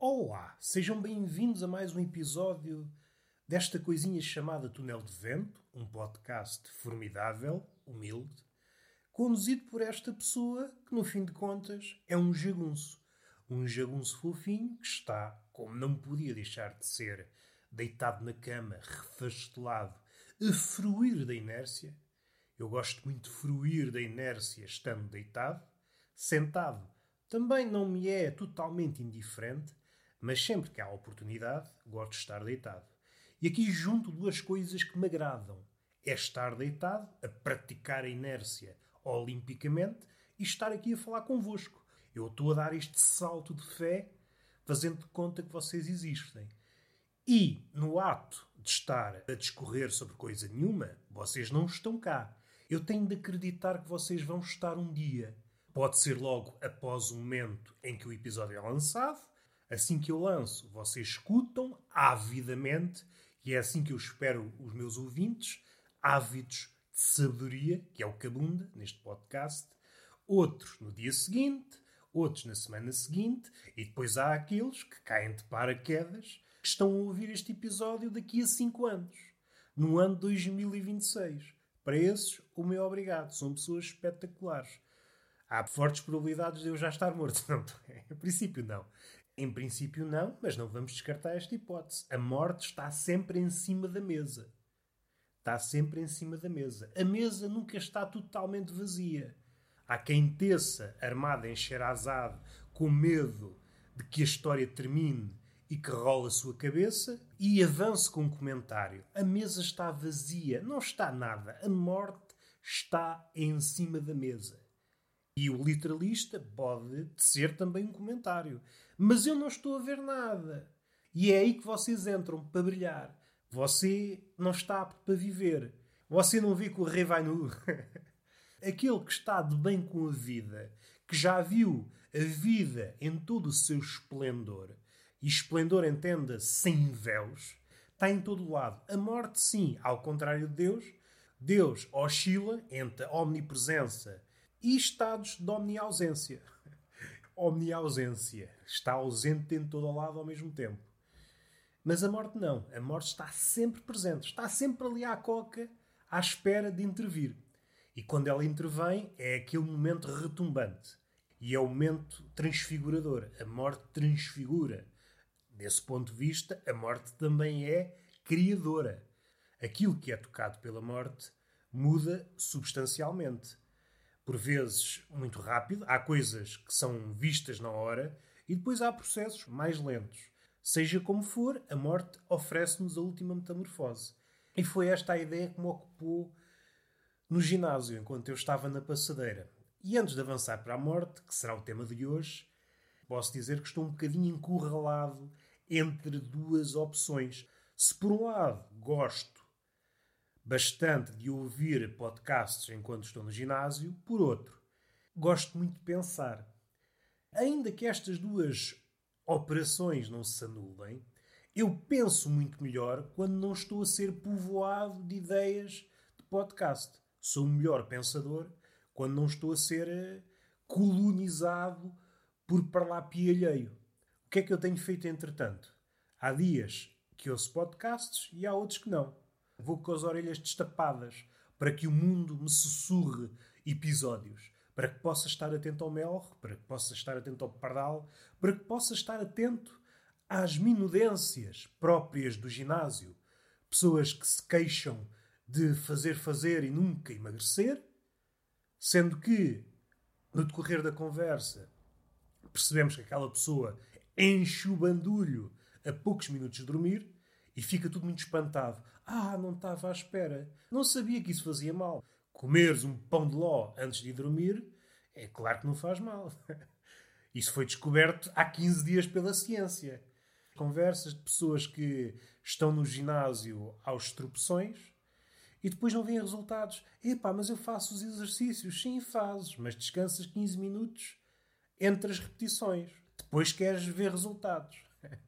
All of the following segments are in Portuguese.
Olá, sejam bem-vindos a mais um episódio desta coisinha chamada Túnel de Vento, um podcast formidável, humilde, conduzido por esta pessoa que, no fim de contas, é um jagunço. Um jagunço fofinho que está, como não podia deixar de ser, deitado na cama, refastelado, a fruir da inércia. Eu gosto muito de fruir da inércia estando deitado. Sentado também não me é totalmente indiferente, mas sempre que há oportunidade, gosto de estar deitado. E aqui junto duas coisas que me agradam. É estar deitado, a praticar a inércia olimpicamente e estar aqui a falar convosco. Eu estou a dar este salto de fé, fazendo de conta que vocês existem. E, no ato de estar a discorrer sobre coisa nenhuma, vocês não estão cá. Eu tenho de acreditar que vocês vão estar um dia. Pode ser logo após o momento em que o episódio é lançado, Assim que eu lanço, vocês escutam avidamente, e é assim que eu espero os meus ouvintes, ávidos de sabedoria, que é o que neste podcast, outros no dia seguinte, outros na semana seguinte, e depois há aqueles que caem de paraquedas que estão a ouvir este episódio daqui a 5 anos, no ano 2026. Para esses, o meu obrigado. São pessoas espetaculares. Há fortes probabilidades de eu já estar morto. Não, em princípio, não. Em princípio, não, mas não vamos descartar esta hipótese. A morte está sempre em cima da mesa. Está sempre em cima da mesa. A mesa nunca está totalmente vazia. Há quem teça, armado em Sherazade, com medo de que a história termine e que rola a sua cabeça, e avance com um comentário. A mesa está vazia, não está nada. A morte está em cima da mesa. E o literalista pode ser também um comentário. Mas eu não estou a ver nada. E é aí que vocês entram para brilhar. Você não está apto para viver. Você não vê que o rei vai nu. Aquele que está de bem com a vida, que já viu a vida em todo o seu esplendor, e esplendor entenda sem véus, está em todo lado. A morte, sim, ao contrário de Deus, Deus oscila entre a omnipresença e estados de omniausência. omniausência. Está ausente em todo o lado ao mesmo tempo. Mas a morte não. A morte está sempre presente. Está sempre ali à coca, à espera de intervir. E quando ela intervém, é aquele momento retumbante. E é o momento transfigurador. A morte transfigura. Desse ponto de vista, a morte também é criadora. Aquilo que é tocado pela morte muda substancialmente por vezes muito rápido, há coisas que são vistas na hora e depois há processos mais lentos. Seja como for, a morte oferece-nos a última metamorfose. E foi esta a ideia que me ocupou no ginásio, enquanto eu estava na passadeira. E antes de avançar para a morte, que será o tema de hoje, posso dizer que estou um bocadinho encurralado entre duas opções. Se por um lado gosto bastante de ouvir podcasts enquanto estou no ginásio, por outro, gosto muito de pensar. Ainda que estas duas operações não se anulem, eu penso muito melhor quando não estou a ser povoado de ideias de podcast. Sou um melhor pensador quando não estou a ser eh, colonizado por parlapia alheio. O que é que eu tenho feito entretanto? Há dias que ouço podcasts e há outros que não. Vou com as orelhas destapadas para que o mundo me sussurre episódios. Para que possa estar atento ao melro, para que possa estar atento ao pardal, para que possa estar atento às minudências próprias do ginásio. Pessoas que se queixam de fazer, fazer e nunca emagrecer, sendo que, no decorrer da conversa, percebemos que aquela pessoa enche o bandulho a poucos minutos de dormir e fica tudo muito espantado. Ah, não estava à espera. Não sabia que isso fazia mal. Comeres um pão de ló antes de dormir, é claro que não faz mal. Isso foi descoberto há 15 dias pela ciência. Conversas de pessoas que estão no ginásio aos tropeções e depois não veem resultados. Epá, mas eu faço os exercícios. Sim, fazes, mas descansas 15 minutos entre as repetições. Depois queres ver resultados.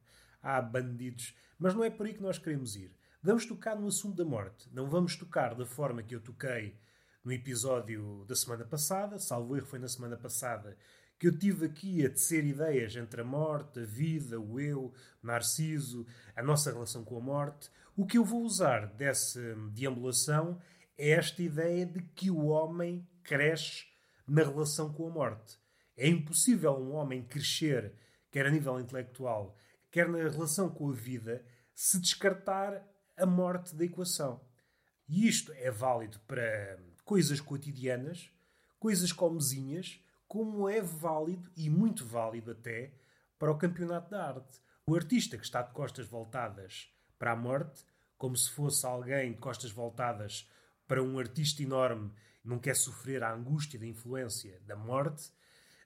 ah, bandidos. Mas não é por aí que nós queremos ir. Vamos tocar no assunto da morte. Não vamos tocar da forma que eu toquei no episódio da semana passada. Salvo erro, foi na semana passada que eu tive aqui a tecer ideias entre a morte, a vida, o eu, Narciso, a nossa relação com a morte, o que eu vou usar dessa deambulação é esta ideia de que o homem cresce na relação com a morte. É impossível um homem crescer, quer a nível intelectual, quer na relação com a vida, se descartar a morte da equação. E isto é válido para coisas cotidianas, coisas comezinhas, como é válido e muito válido até para o campeonato da arte. O artista que está de costas voltadas para a morte, como se fosse alguém de costas voltadas para um artista enorme, não quer sofrer a angústia da influência da morte,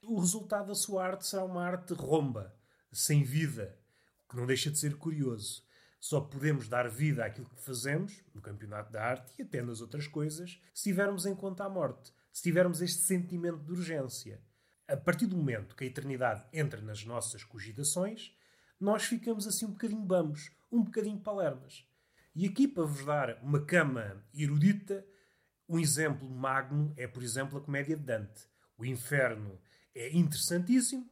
o resultado da sua arte será uma arte romba, sem vida, o que não deixa de ser curioso. Só podemos dar vida àquilo que fazemos, no campeonato da arte e até nas outras coisas, se tivermos em conta a morte se tivermos este sentimento de urgência. A partir do momento que a eternidade entra nas nossas cogitações, nós ficamos assim um bocadinho bambos, um bocadinho palermas. E aqui, para vos dar uma cama erudita, um exemplo magno é, por exemplo, a comédia de Dante. O inferno é interessantíssimo,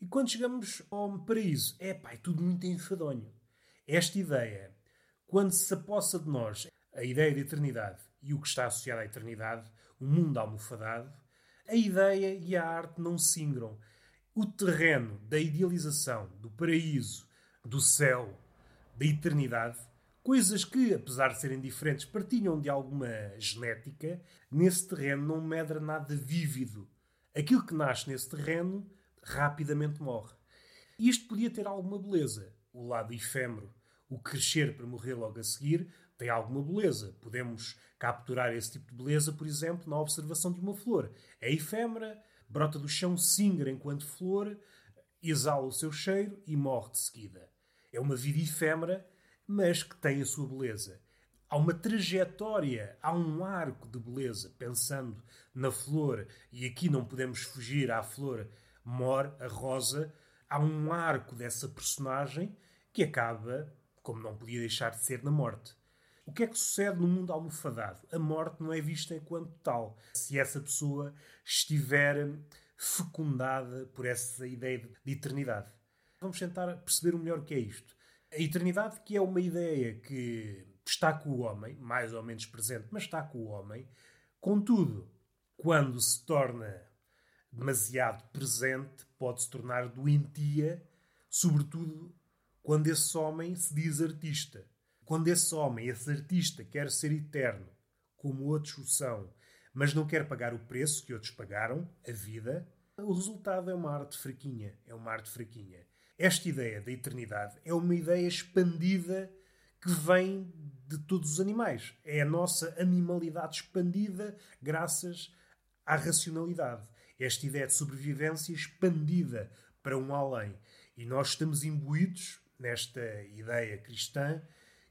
e quando chegamos ao paraíso, é pá, é tudo muito enfadonho. Esta ideia, quando se apossa de nós a ideia de eternidade e o que está associado à eternidade, o mundo almofadado, a ideia e a arte não se ingram. O terreno da idealização, do paraíso, do céu, da eternidade, coisas que, apesar de serem diferentes, partilham de alguma genética, nesse terreno não medra nada vívido. Aquilo que nasce nesse terreno rapidamente morre. Isto podia ter alguma beleza. O lado efêmero, o crescer para morrer logo a seguir, tem alguma beleza. Podemos capturar esse tipo de beleza, por exemplo, na observação de uma flor. É efêmera, brota do chão, singra enquanto flor, exala o seu cheiro e morre de seguida. É uma vida efêmera, mas que tem a sua beleza. Há uma trajetória, há um arco de beleza, pensando na flor, e aqui não podemos fugir à flor mor, a rosa, há um arco dessa personagem que acaba, como não podia deixar de ser, na morte. O que é que sucede no mundo almofadado? A morte não é vista enquanto tal. Se essa pessoa estiver fecundada por essa ideia de eternidade. Vamos tentar perceber melhor o que é isto. A eternidade, que é uma ideia que está com o homem, mais ou menos presente, mas está com o homem. Contudo, quando se torna demasiado presente, pode se tornar doentia, sobretudo quando esse homem se diz artista. Quando esse homem, esse artista, quer ser eterno, como outros o são, mas não quer pagar o preço que outros pagaram, a vida, o resultado é uma arte fraquinha. É uma arte fraquinha. Esta ideia da eternidade é uma ideia expandida que vem de todos os animais. É a nossa animalidade expandida graças à racionalidade. Esta ideia de sobrevivência expandida para um além. E nós estamos imbuídos nesta ideia cristã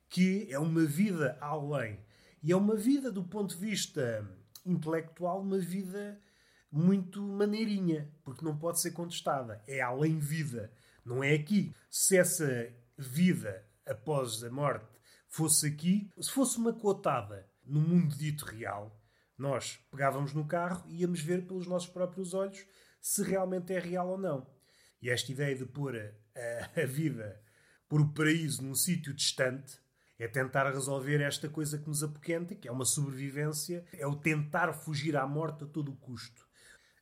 que é uma vida além. E é uma vida, do ponto de vista intelectual, uma vida muito maneirinha, porque não pode ser contestada. É além-vida, não é aqui. Se essa vida após a morte fosse aqui, se fosse uma cotada no mundo dito real, nós pegávamos no carro e íamos ver pelos nossos próprios olhos se realmente é real ou não. E esta ideia de pôr a, a vida, por o paraíso num sítio distante, é tentar resolver esta coisa que nos apoquenta, que é uma sobrevivência, é o tentar fugir à morte a todo o custo.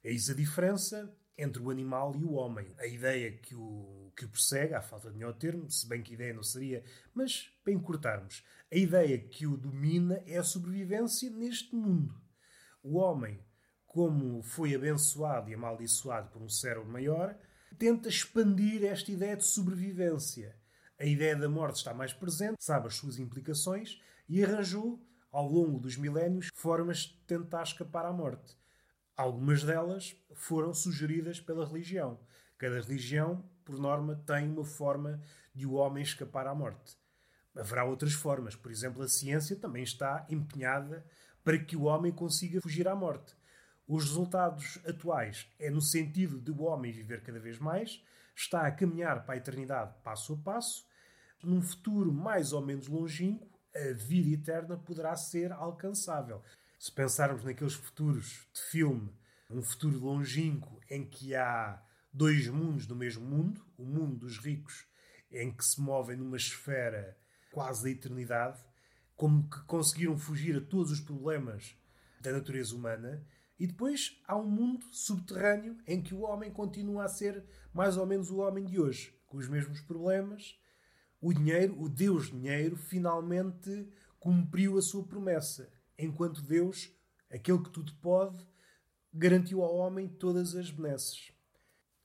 Eis a diferença entre o animal e o homem. A ideia que o, que o persegue, à falta de melhor termo, se bem que ideia não seria, mas para encurtarmos, a ideia que o domina é a sobrevivência neste mundo. O homem, como foi abençoado e amaldiçoado por um cérebro maior, tenta expandir esta ideia de sobrevivência a ideia da morte está mais presente, sabe as suas implicações e arranjou, ao longo dos milénios, formas de tentar escapar à morte. Algumas delas foram sugeridas pela religião. Cada religião, por norma, tem uma forma de o homem escapar à morte. Haverá outras formas. Por exemplo, a ciência também está empenhada para que o homem consiga fugir à morte. Os resultados atuais é no sentido de o homem viver cada vez mais, está a caminhar para a eternidade passo a passo. Num futuro mais ou menos longínquo, a vida eterna poderá ser alcançável. Se pensarmos naqueles futuros de filme um futuro longínquo em que há dois mundos no mesmo mundo, o mundo dos ricos, em que se movem numa esfera quase da eternidade, como que conseguiram fugir a todos os problemas da natureza humana, e depois há um mundo subterrâneo em que o homem continua a ser mais ou menos o homem de hoje, com os mesmos problemas. O dinheiro, o Deus dinheiro, finalmente cumpriu a sua promessa, enquanto Deus, aquele que tudo pode, garantiu ao homem todas as benesses.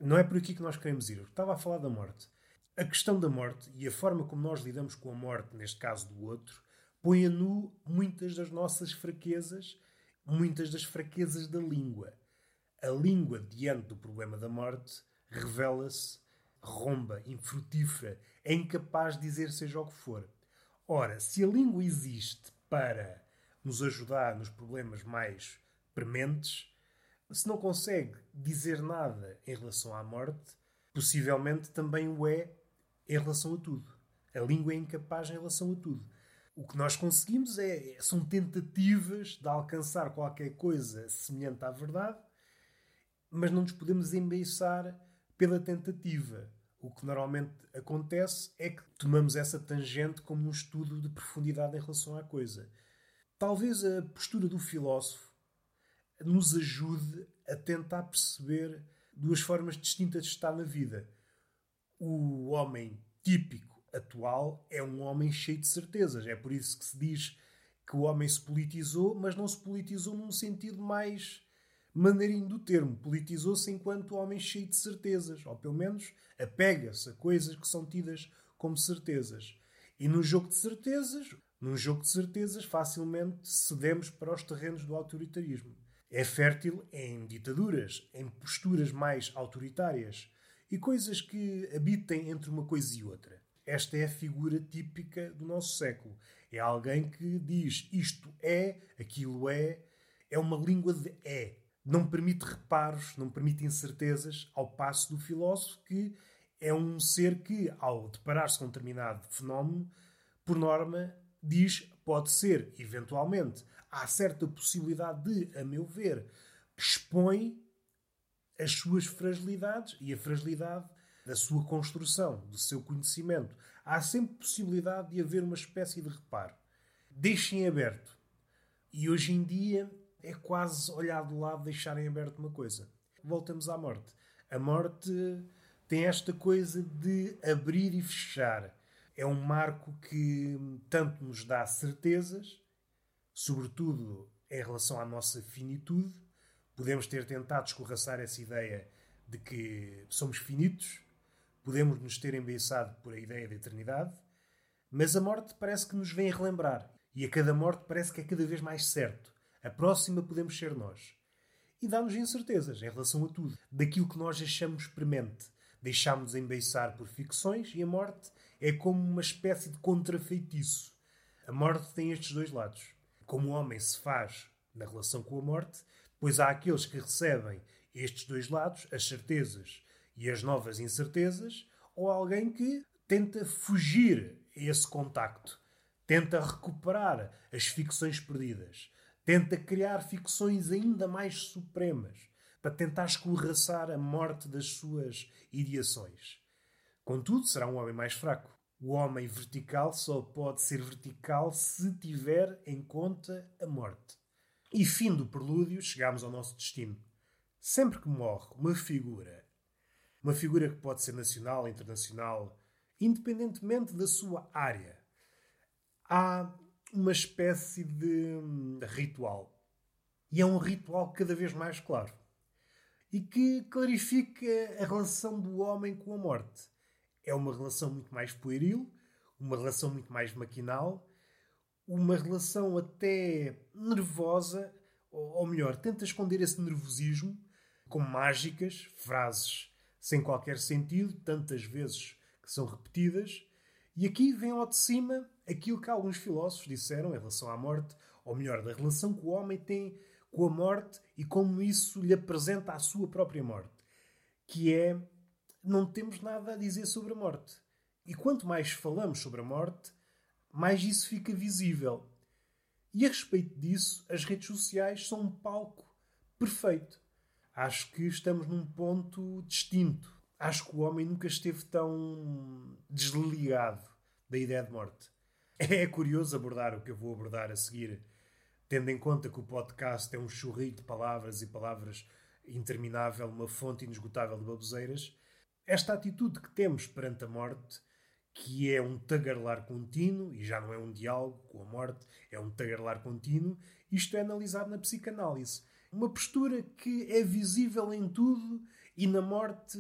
Não é por aqui que nós queremos ir. Estava a falar da morte. A questão da morte e a forma como nós lidamos com a morte, neste caso do outro, põe a nu muitas das nossas fraquezas, muitas das fraquezas da língua. A língua, diante do problema da morte, revela-se romba, infrutífera, é incapaz de dizer seja o que for. Ora, se a língua existe para nos ajudar nos problemas mais prementes, se não consegue dizer nada em relação à morte, possivelmente também o é em relação a tudo. A língua é incapaz em relação a tudo. O que nós conseguimos é, são tentativas de alcançar qualquer coisa semelhante à verdade, mas não nos podemos embeiçar pela tentativa. O que normalmente acontece é que tomamos essa tangente como um estudo de profundidade em relação à coisa. Talvez a postura do filósofo nos ajude a tentar perceber duas formas distintas de estar na vida. O homem típico atual é um homem cheio de certezas. É por isso que se diz que o homem se politizou, mas não se politizou num sentido mais maneirinho do termo. Politizou-se enquanto homem cheio de certezas, ou pelo menos apega-se a coisas que são tidas como certezas. E no jogo de certezas, num jogo de certezas, facilmente cedemos para os terrenos do autoritarismo. É fértil em ditaduras, em posturas mais autoritárias e coisas que habitem entre uma coisa e outra. Esta é a figura típica do nosso século. É alguém que diz isto é, aquilo é, é uma língua de é. Não permite reparos, não permite incertezas, ao passo do filósofo que é um ser que, ao deparar-se com um determinado fenómeno, por norma, diz pode ser, eventualmente, há certa possibilidade de, a meu ver, expõe as suas fragilidades e a fragilidade da sua construção, do seu conhecimento. Há sempre possibilidade de haver uma espécie de reparo. Deixem aberto. E hoje em dia é quase olhar do lado deixarem aberto uma coisa. Voltamos à morte. A morte tem esta coisa de abrir e fechar. É um marco que tanto nos dá certezas, sobretudo em relação à nossa finitude. Podemos ter tentado escorraçar essa ideia de que somos finitos, podemos nos ter embeiçado por a ideia da eternidade, mas a morte parece que nos vem relembrar, e a cada morte parece que é cada vez mais certo. A próxima podemos ser nós. E dá-nos incertezas em relação a tudo, daquilo que nós achamos premente. Deixámos-nos embeiçar por ficções e a morte é como uma espécie de contrafeitiço. A morte tem estes dois lados como o homem se faz na relação com a morte, pois há aqueles que recebem estes dois lados, as certezas e as novas incertezas, ou alguém que tenta fugir a esse contacto, tenta recuperar as ficções perdidas, tenta criar ficções ainda mais supremas para tentar escorraçar a morte das suas ideações. Contudo, será um homem mais fraco. O homem vertical só pode ser vertical se tiver em conta a morte. E fim do prelúdio, chegamos ao nosso destino. Sempre que morre uma figura, uma figura que pode ser nacional, internacional, independentemente da sua área, há uma espécie de hum, ritual. E é um ritual cada vez mais claro. E que clarifica a relação do homem com a morte é uma relação muito mais pueril, uma relação muito mais maquinal, uma relação até nervosa, ou melhor, tenta esconder esse nervosismo com mágicas, frases sem qualquer sentido, tantas vezes que são repetidas. E aqui vem ao de cima aquilo que alguns filósofos disseram em relação à morte, ou melhor, da relação que o homem tem com a morte e como isso lhe apresenta a sua própria morte, que é não temos nada a dizer sobre a morte. E quanto mais falamos sobre a morte, mais isso fica visível. E a respeito disso, as redes sociais são um palco perfeito. Acho que estamos num ponto distinto. Acho que o homem nunca esteve tão desligado da ideia de morte. É curioso abordar o que eu vou abordar a seguir, tendo em conta que o podcast é um churrito de palavras e palavras interminável, uma fonte inesgotável de baboseiras. Esta atitude que temos perante a morte, que é um tagarlar contínuo, e já não é um diálogo com a morte, é um tagarlar contínuo, isto é analisado na psicanálise. Uma postura que é visível em tudo e na morte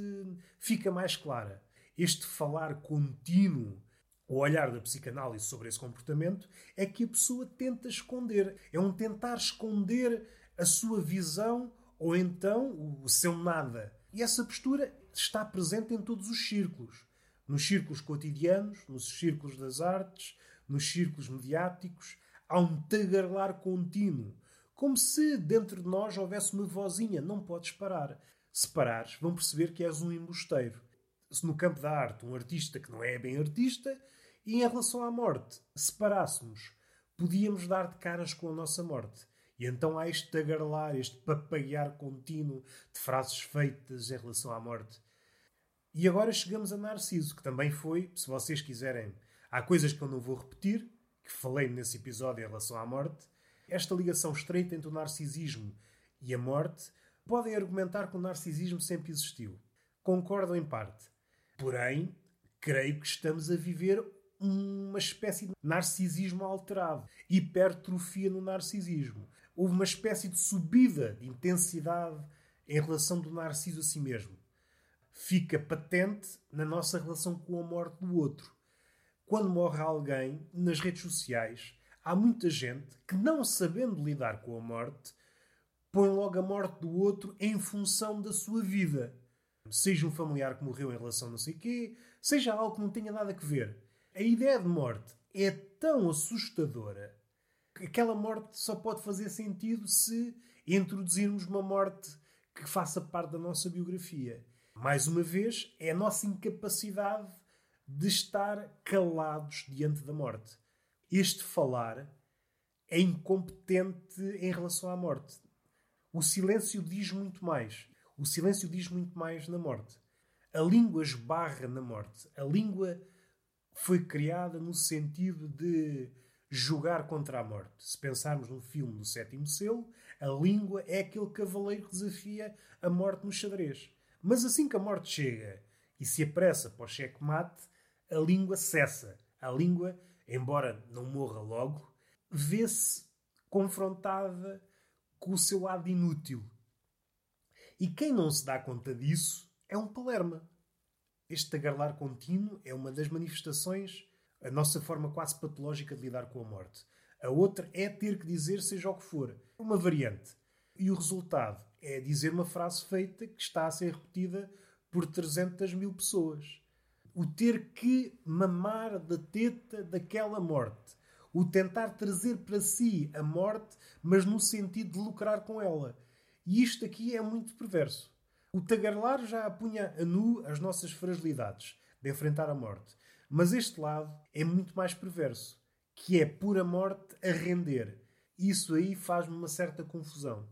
fica mais clara. Este falar contínuo, o olhar da psicanálise sobre esse comportamento, é que a pessoa tenta esconder. É um tentar esconder a sua visão ou então o seu nada. E essa postura está presente em todos os círculos. Nos círculos cotidianos, nos círculos das artes, nos círculos mediáticos. Há um tagarlar contínuo como se dentro de nós houvesse uma vozinha: não podes parar. Se parares, vão perceber que és um embusteiro. No campo da arte, um artista que não é bem artista, e em relação à morte, se parássemos, podíamos dar de caras com a nossa morte. E então há este tagarlar, este papagaiar contínuo de frases feitas em relação à morte. E agora chegamos a Narciso, que também foi, se vocês quiserem, há coisas que eu não vou repetir, que falei nesse episódio em relação à morte, esta ligação estreita entre o narcisismo e a morte podem argumentar que o narcisismo sempre existiu. Concordo em parte. Porém, creio que estamos a viver uma espécie de narcisismo alterado, hipertrofia no narcisismo. Houve uma espécie de subida de intensidade em relação do narciso a si mesmo. Fica patente na nossa relação com a morte do outro. Quando morre alguém, nas redes sociais, há muita gente que, não sabendo lidar com a morte, põe logo a morte do outro em função da sua vida. Seja um familiar que morreu em relação a não sei quê, seja algo que não tenha nada a ver. A ideia de morte é tão assustadora que aquela morte só pode fazer sentido se introduzirmos uma morte que faça parte da nossa biografia. Mais uma vez, é a nossa incapacidade de estar calados diante da morte este falar é incompetente em relação à morte. O silêncio diz muito mais. O silêncio diz muito mais na morte. A língua esbarra na morte. A língua foi criada no sentido de jogar contra a morte. Se pensarmos num filme do Sétimo Selo, a língua é aquele cavaleiro que desafia a morte no xadrez. Mas assim que a morte chega e se apressa para o checkmate, a língua cessa. A língua embora não morra logo, vê-se confrontada com o seu lado inútil. E quem não se dá conta disso é um palerma. Este tagarlar contínuo é uma das manifestações, a nossa forma quase patológica de lidar com a morte. A outra é ter que dizer seja o que for. Uma variante. E o resultado é dizer uma frase feita que está a ser repetida por 300 mil pessoas o ter que mamar da teta daquela morte, o tentar trazer para si a morte, mas no sentido de lucrar com ela. E isto aqui é muito perverso. O tagarlar já apunha a nu as nossas fragilidades de enfrentar a morte. Mas este lado é muito mais perverso, que é pura morte a render. Isso aí faz-me uma certa confusão.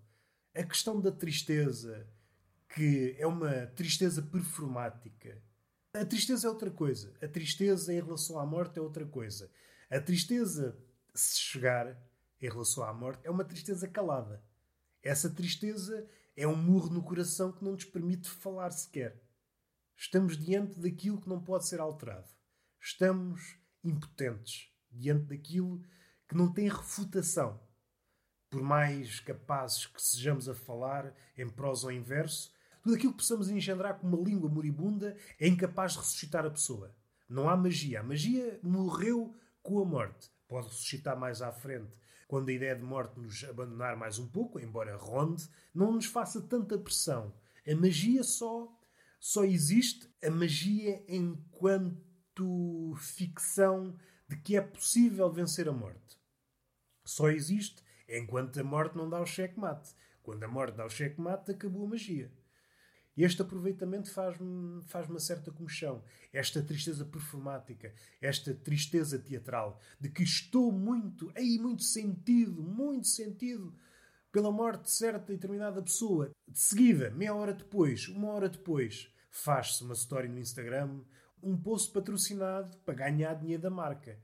A questão da tristeza, que é uma tristeza performática, a tristeza é outra coisa. A tristeza em relação à morte é outra coisa. A tristeza, se chegar em relação à morte, é uma tristeza calada. Essa tristeza é um murro no coração que não nos permite falar sequer. Estamos diante daquilo que não pode ser alterado. Estamos impotentes diante daquilo que não tem refutação. Por mais capazes que sejamos a falar em prosa ou em verso, tudo aquilo que possamos engendrar com uma língua moribunda é incapaz de ressuscitar a pessoa. Não há magia. A magia morreu com a morte. Pode ressuscitar mais à frente, quando a ideia de morte nos abandonar mais um pouco, embora ronde, não nos faça tanta pressão. A magia só, só existe, a magia enquanto ficção de que é possível vencer a morte. Só existe enquanto a morte não dá o checkmate. Quando a morte dá o checkmate, acabou a magia. Este aproveitamento faz-me faz uma certa comichão. Esta tristeza performática, esta tristeza teatral, de que estou muito, aí muito sentido, muito sentido, pela morte de certa e determinada pessoa. De seguida, meia hora depois, uma hora depois, faz-se uma story no Instagram, um post patrocinado para ganhar dinheiro da marca.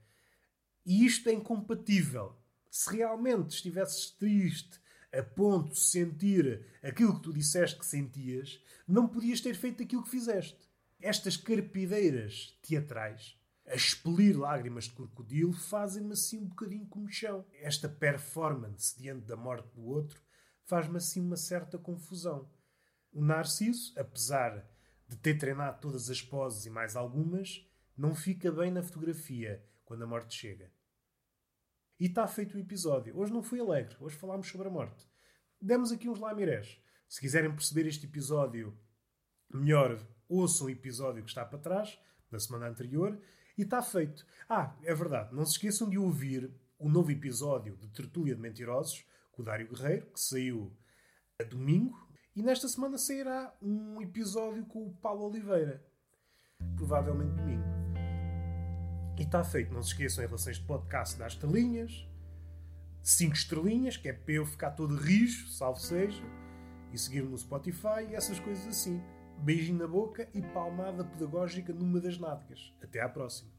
E isto é incompatível. Se realmente estivesses triste a ponto de sentir aquilo que tu disseste que sentias, não podias ter feito aquilo que fizeste. Estas carpideiras teatrais, a expelir lágrimas de crocodilo, fazem-me assim um bocadinho como chão. Esta performance diante da morte do outro faz-me assim uma certa confusão. O Narciso, apesar de ter treinado todas as poses e mais algumas, não fica bem na fotografia quando a morte chega. E está feito o episódio. Hoje não fui alegre, hoje falámos sobre a morte. Demos aqui uns lamirés. Se quiserem perceber este episódio melhor, ouçam o episódio que está para trás, da semana anterior, e está feito. Ah, é verdade, não se esqueçam de ouvir o novo episódio de Tertúlia de Mentirosos, com o Dário Guerreiro, que saiu a domingo, e nesta semana sairá um episódio com o Paulo Oliveira. Provavelmente domingo. E está feito. Não se esqueçam em relações de podcast das estrelinhas. Cinco estrelinhas, que é para eu ficar todo rijo, salvo seja. E seguir-me no Spotify e essas coisas assim. Beijinho na boca e palmada pedagógica numa das nádegas. Até à próxima.